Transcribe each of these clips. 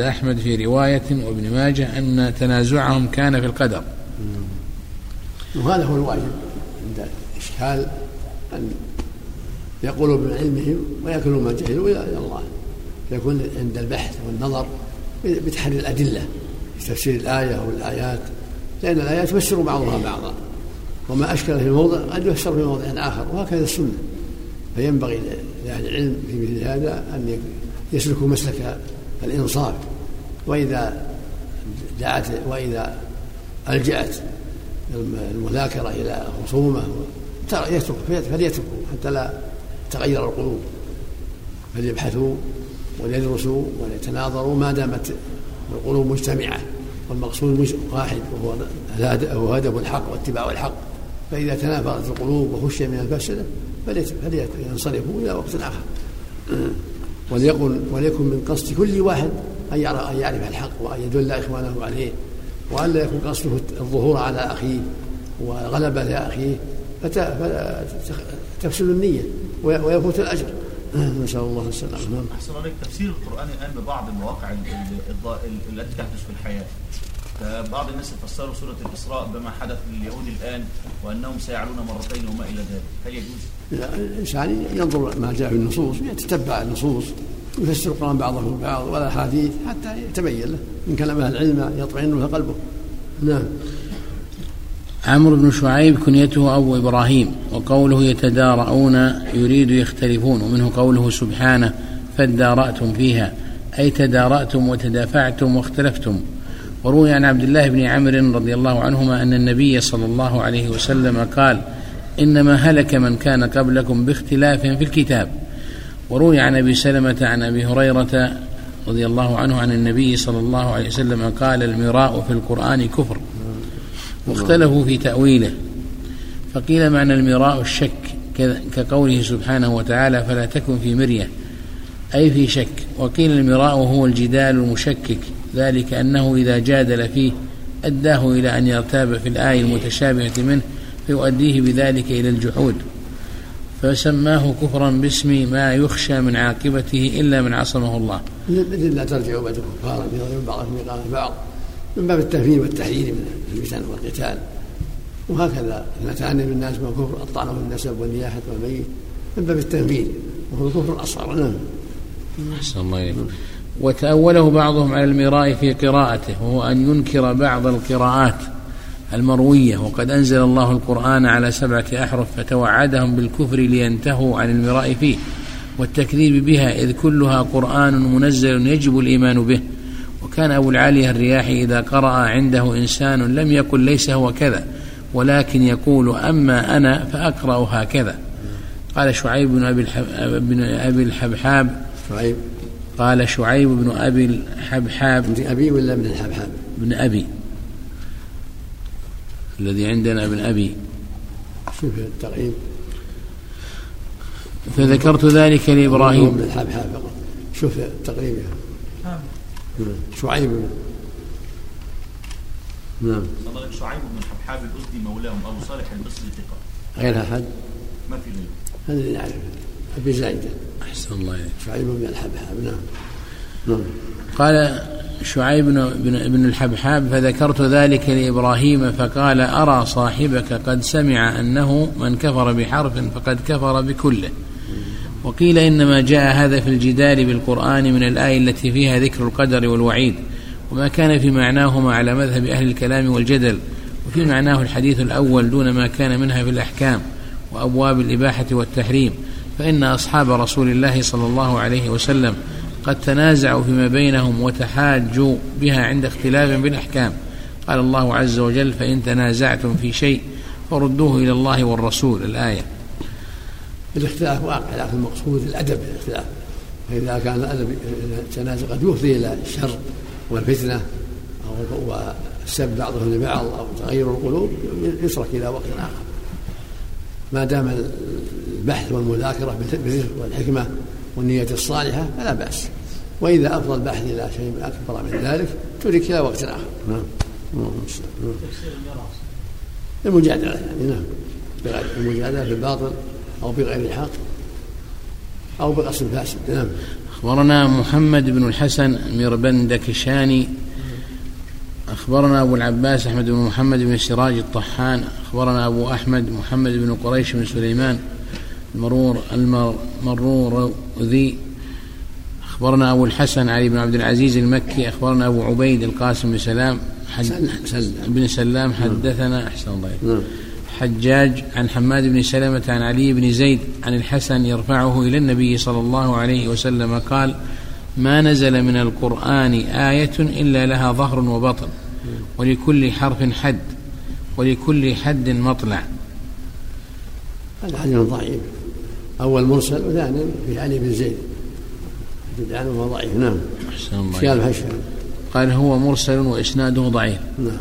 أحمد في رواية وابن ماجه أن تنازعهم كان في القدر. وهذا هو الواجب عند إشكال أن يقولوا بعلمهم ويأكلوا ما جهلوا إلى الله. يكون عند البحث والنظر بتحري الأدلة في تفسير الآية أو الآيات لأن الآيات تفسر بعضها بعضا. وما أشكل في موضع قد يفسر في موضع آخر وهكذا السنة. فينبغي لأهل العلم في مثل هذا أن يسلكوا مسلك الإنصاف. وإذا دعت وإذا ألجأت المذاكرة إلى خصومة يترك فليتركوا حتى لا تغير القلوب. فليبحثوا وليدرسوا وليتناظروا ما دامت القلوب مجتمعة والمقصود واحد وهو هدف الحق واتباع الحق. فإذا تنافرت القلوب وخشي من الفسدة فلينصرفوا إلى وقت آخر. وليكن وليكن من قصد كل واحد أن يعرف الحق وأن يدل إخوانه عليه وأن لا يكون قصده الظهور على أخيه وغلبة لأخيه فتفسد النية ويفوت الأجر. نسأل الله السلامة. نعم. أحسن عليك. تفسير القرآن الآن ببعض المواقع التي تحدث في الحياة. بعض الناس فسروا سورة الإسراء بما حدث لليهود الآن وأنهم سيعلون مرتين وما إلى ذلك. هل يجوز؟ الإنسان ينظر ما جاء في النصوص يتتبع النصوص. يفسر القرآن بعضه البعض ولا حديث حتى يتبين له. إن كلام أهل العلم يطمئن له قلبه. نعم. عمرو بن شعيب كنيته أبو إبراهيم وقوله يتدارؤون يريد يختلفون ومنه قوله سبحانه فادارأتم فيها أي تدارأتم وتدافعتم واختلفتم. وروي عن عبد الله بن عمرو رضي الله عنهما أن النبي صلى الله عليه وسلم قال إنما هلك من كان قبلكم باختلاف في الكتاب. وروي عن أبي سلمة عن أبي هريرة رضي الله عنه عن النبي صلى الله عليه وسلم قال المراء في القرآن كفر واختلفوا في تأويله. فقيل معنى المراء الشك كقوله سبحانه وتعالى فلا تكن في مرية. أي في شك. وقيل المراء هو الجدال المشكك. ذلك أنه إذا جادل فيه أداه إلى أن يرتاب في الآية المتشابهة منه فيؤديه بذلك إلى الجحود. فسماه كفرا باسم ما يخشى من عاقبته إلا من عصمه الله. لا ترجعوا بعد كفارا يضرب بعضكم رقاب بعض من باب التفهيم والتحذير من الفتن والقتال. وهكذا إذا تعلم الناس من كفر الطعن في النسب والنياحة والميت. من باب التنفيذ وهو الكفر الأصغر نعم أحسن الله إليك. وتأوله بعضهم على المراء في قراءته وهو أن ينكر بعض القراءات. المروية وقد أنزل الله القرآن على سبعة أحرف فتوعدهم بالكفر لينتهوا عن المراء فيه والتكذيب بها إذ كلها قرآن منزل يجب الإيمان به. وكان أبو العالية الرياحي إذا قرأ عنده إنسان لم يقل ليس هو كذا ولكن يقول أما أنا فأقرأ هكذا. قال شعيب بن أبي, بن أبي الحبحاب شعيب. قال شعيب بن أبي الحبحاب. ابن أبي ولا ابن الحبحاب؟ ابن أبي. الذي عندنا ابن أبي. شوف التقييم فذكرت ذلك لإبراهيم. ابن الحبحاب فقط شوف التقريب شعيب. نعم. شعيب بن الحبحاب الأسدي مولاهم أبو صالح البصري ثقة. غير أحد؟ ما في غيره. هذا اللي نعرفه. أبي زايدة أحسن الله إليك. شعيب بن الحبحاب نعم. نعم. قال شعيب بن, بن الحبحاب فذكرت ذلك لإبراهيم فقال أرى صاحبك قد سمع أنه من كفر بحرف فقد كفر بكله. وقيل إنما جاء هذا في الجدال بالقرآن من الآية التي فيها ذكر القدر والوعيد وما كان في معناهما على مذهب أهل الكلام والجدل وفي معناه الحديث الأول دون ما كان منها في الأحكام وأبواب الإباحة والتحريم فإن أصحاب رسول الله صلى الله عليه وسلم قد تنازعوا فيما بينهم وتحاجوا بها عند اختلاف بالأحكام قال الله عز وجل فإن تنازعتم في شيء فردوه إلى الله والرسول. الآية. الاختلاف واقع لكن المقصود الأدب الاختلاف. فإذا كان الأدب التنازع قد يفضي إلى الشر والفتنة أو وسب بعضهم لبعض أو تغير القلوب يترك إلى وقت آخر. ما دام البحث والمذاكرة بالرفق والحكمة والنية الصالحة فلا بأس. وإذا أفضى البحث إلى شيء أكبر من ذلك ترك إلى وقت آخر. نعم. المجادلة. يعني نعم المجادلة في الباطل أو بغير الحق أو بقصد فاسد. نعم. أخبرنا محمد بن الحسن ميربندكشاني أخبرنا أبو العباس أحمد بن محمد بن سراج الطحان. أخبرنا أبو أحمد محمد بن قريش بن سليمان. المرور المرور ذي. أخبرنا أبو الحسن علي بن عبد العزيز المكي أخبرنا أبو عبيد القاسم بن سلام حد بن سلام حدثنا أحسن الله نعم. حجاج عن حماد بن سلمة عن علي بن زيد عن الحسن يرفعه إلى النبي صلى الله عليه وسلم قال ما نزل من القرآن آية إلا لها ظهر وبطن ولكل حرف حد ولكل حد مطلع. هذا حديث ضعيف. أول مرسل وثاني في علي بن زيد. يدل عنه ضعيف. نعم. أحسن الله قال هو مرسل وإسناده ضعيف. نعم.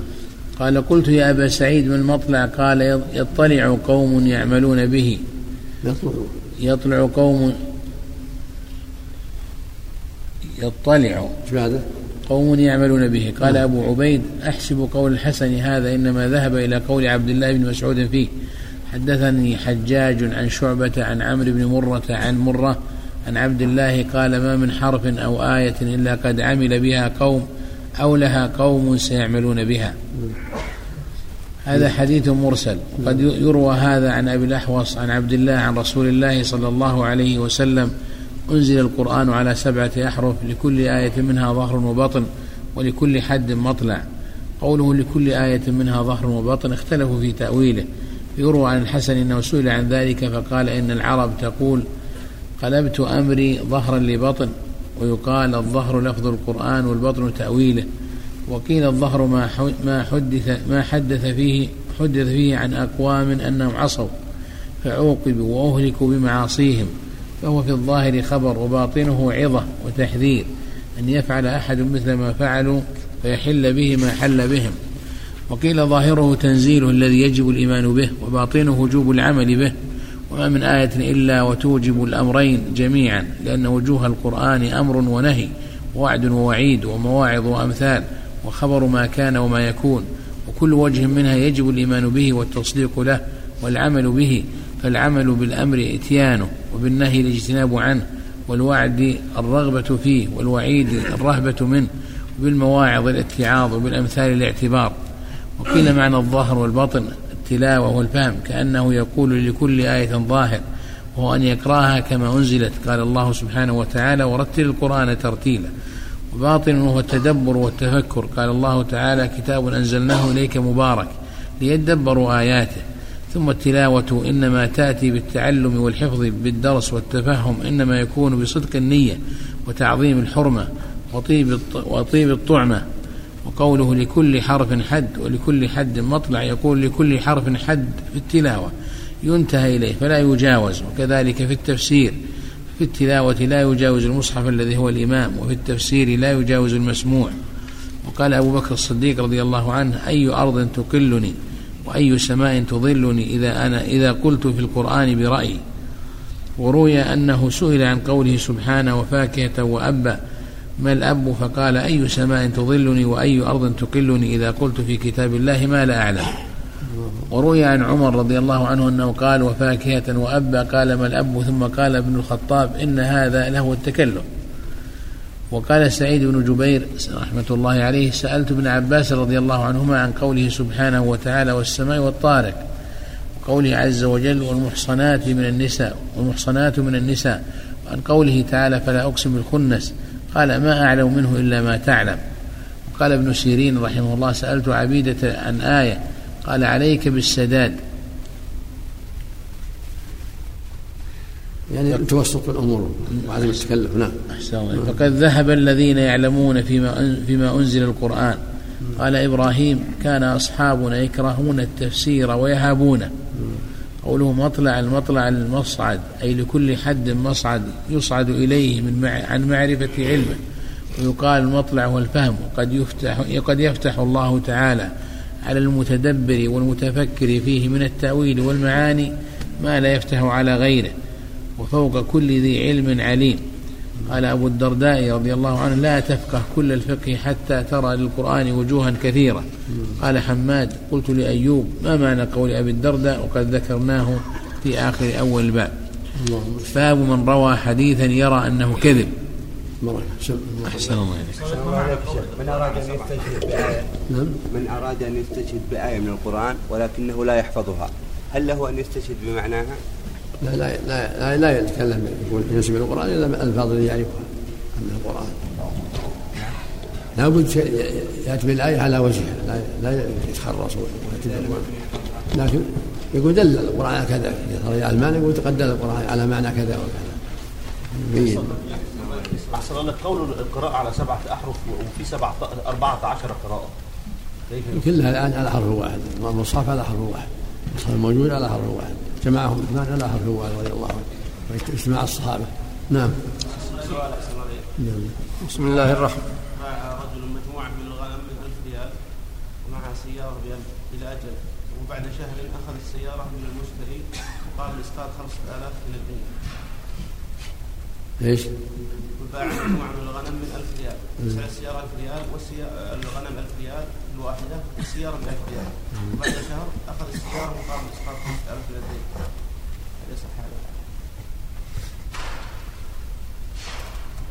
قال قلت يا أبا سعيد ما المطلع؟ قال يطلع قوم يعملون به. يطلع. يطلع قوم يطلع هذا؟ قوم يعملون به. قال نعم. أبو عبيد أحسب قول الحسن هذا إنما ذهب إلى قول عبد الله بن مسعود فيه. حدثني حجاج عن شعبة عن عمرو بن مرة عن مرة عن عبد الله قال ما من حرف أو آية إلا قد عمل بها قوم أو لها قوم سيعملون بها. هذا حديث مرسل. قد يروى هذا عن أبي الأحوص عن عبد الله عن رسول الله صلى الله عليه وسلم. أنزل القرآن على سبعة أحرف لكل آية منها ظهر وبطن ولكل حد مطلع. قوله لكل آية منها ظهر وبطن اختلفوا في تأويله. يروى عن الحسن أنه سئل عن ذلك فقال إن العرب تقول قلبت أمري ظهرا لبطن ويقال الظهر لفظ القرآن والبطن تأويله وقيل الظهر ما ما حدث ما حدث فيه حدث فيه عن أقوام أنهم عصوا فعوقبوا وأهلكوا بمعاصيهم فهو في الظاهر خبر وباطنه عظة وتحذير أن يفعل أحد مثل ما فعلوا فيحل به ما حل بهم. وقيل ظاهره تنزيله الذي يجب الإيمان به وباطنه وجوب العمل به وما من آية إلا وتوجب الأمرين جميعا لأن وجوه القرآن أمر ونهي ووعد ووعيد ومواعظ وأمثال وخبر ما كان وما يكون وكل وجه منها يجب الإيمان به والتصديق له والعمل به فالعمل بالأمر إتيانه وبالنهي الاجتناب عنه والوعد الرغبة فيه والوعيد الرهبة منه وبالمواعظ الاتعاظ وبالأمثال الاعتبار. وقيل معنى الظاهر والبطن التلاوة والفهم كأنه يقول لكل آية ظاهر وهو أن يقرأها كما أنزلت قال الله سبحانه وتعالى ورتل القرآن ترتيلا وباطن وهو التدبر والتفكر قال الله تعالى كتاب أنزلناه إليك مبارك ليدبروا آياته ثم التلاوة إنما تأتي بالتعلم والحفظ بالدرس والتفهم إنما يكون بصدق النية وتعظيم الحرمة وطيب وطيب الطعمة وقوله لكل حرف حد ولكل حد مطلع يقول لكل حرف حد في التلاوة ينتهى إليه فلا يجاوز وكذلك في التفسير في التلاوة لا يجاوز المصحف الذي هو الإمام وفي التفسير لا يجاوز المسموع. وقال أبو بكر الصديق رضي الله عنه أي أرض تقلني وأي سماء تظلني إذا أنا إذا قلت في القرآن برأيي؟ وروي أنه سئل عن قوله سبحانه وفاكهة وأبا ما الأب فقال أي سماء تظلني وأي أرض تقلني إذا قلت في كتاب الله ما لا أعلم. وروي عن عمر رضي الله عنه أنه قال وفاكهة وأبا قال ما الأب؟ ثم قال ابن الخطاب إن هذا له التكلم. وقال سعيد بن جبير رحمة الله عليه سألت ابن عباس رضي الله عنهما عن قوله سبحانه وتعالى والسماء والطارق وقوله عز وجل والمحصنات من النساء والمحصنات من النساء وعن قوله تعالى فلا أقسم بالخنس قال ما أعلم منه إلا ما تعلم. وقال ابن سيرين رحمه الله سألت عبيدة عن آية قال عليك بالسداد. يعني توسط الأمور وعدم التكلف نعم. أحسن فقد ذهب الذين يعلمون فيما فيما أنزل القرآن. قال إبراهيم كان أصحابنا يكرهون التفسير ويهابونه. قوله مطلع المطلع المصعد أي لكل حد مصعد يصعد إليه من مع عن معرفة علمه. ويقال المطلع هو الفهم وقد يفتح قد يفتح الله تعالى على المتدبر والمتفكر فيه من التأويل والمعاني ما لا يفتح على غيره. وفوق كل ذي علم عليم. قال أبو الدرداء رضي الله عنه لا تفقه كل الفقه حتى ترى للقرآن وجوها كثيرة. قال حماد قلت لأيوب ما معنى قول أبي الدرداء؟ وقد ذكرناه في آخر أول الباب. باب من روى حديثا يرى أنه كذب. أحسن الله من أراد أن يستشهد بآية نعم. من أراد أن يستشهد بآية من القرآن ولكنه لا يحفظها. هل له أن يستشهد بمعناها؟ لا لا لا, لا, يتكلم يقول ينسب القرآن إلا الألفاظ اللي يعرفها من القرآن. لابد يأتي بالآية على وجهها لا, لا يتخرص لكن يقول دل القرآن على كذا صار المعنى يقول تقدل القرآن على معنى كذا وكذا. أحسن الله قول القراءة على سبعة أحرف وفي سبعة أربعة عشر قراءة. كيف؟ كلها الآن على حرف واحد المصحف على حرف واحد المصحف الموجود على حرف واحد. جمعهم عثمان على حرف واحد رضي الله عنه. واجتماع الصحابة. نعم. نعم. بسم الله الرحمن. باع رجل مجموعة من الغنم من ألف ريال ومعها سيارة بألف إلى أجل. وبعد شهر أخذ السيارة من المشتري مقابل إسقاط خمسة آلاف من الدين. إيش؟ وباع مجموعة من الغنم من ألف ريال. سعر السيارة ألف ريال والغنم ألف ريال. الواحدة والسيارة بألف ريال وبعد شهر أخذ السيارة مقابل إسقاط خمسة آلاف من الدين. هل يصح هذا؟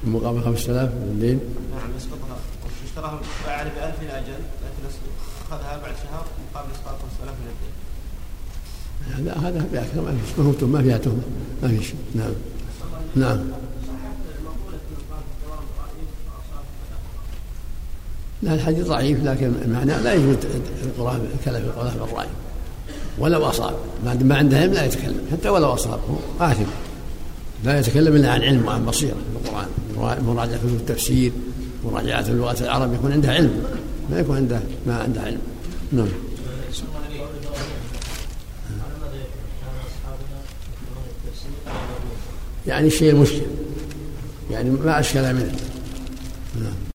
مقابل 5000 من الدين. نعم يسقطها. اشتراها باع ب 1000 أجل لكن أخذها بعد شهر مقابل إسقاط 5000 من الدين. هذا هذا بأكثر ما فيش ما هو ما فيها تهمة. ما فيش. نعم. نعم. لا الحديث ضعيف لكن المعنى لا يجوز القرآن الكلام في القرآن بالرأي. ولو أصاب ما عنده علم لا يتكلم حتى ولو أصاب هو آثم لا يتكلم إلا عن علم وعن بصيرة في القرآن. مراجعة كتب التفسير مراجعة اللغة العرب يكون عنده علم. ما يكون عنده ما عنده علم. نعم. يعني الشيء المشكل يعني ما أشكل منه. نعم.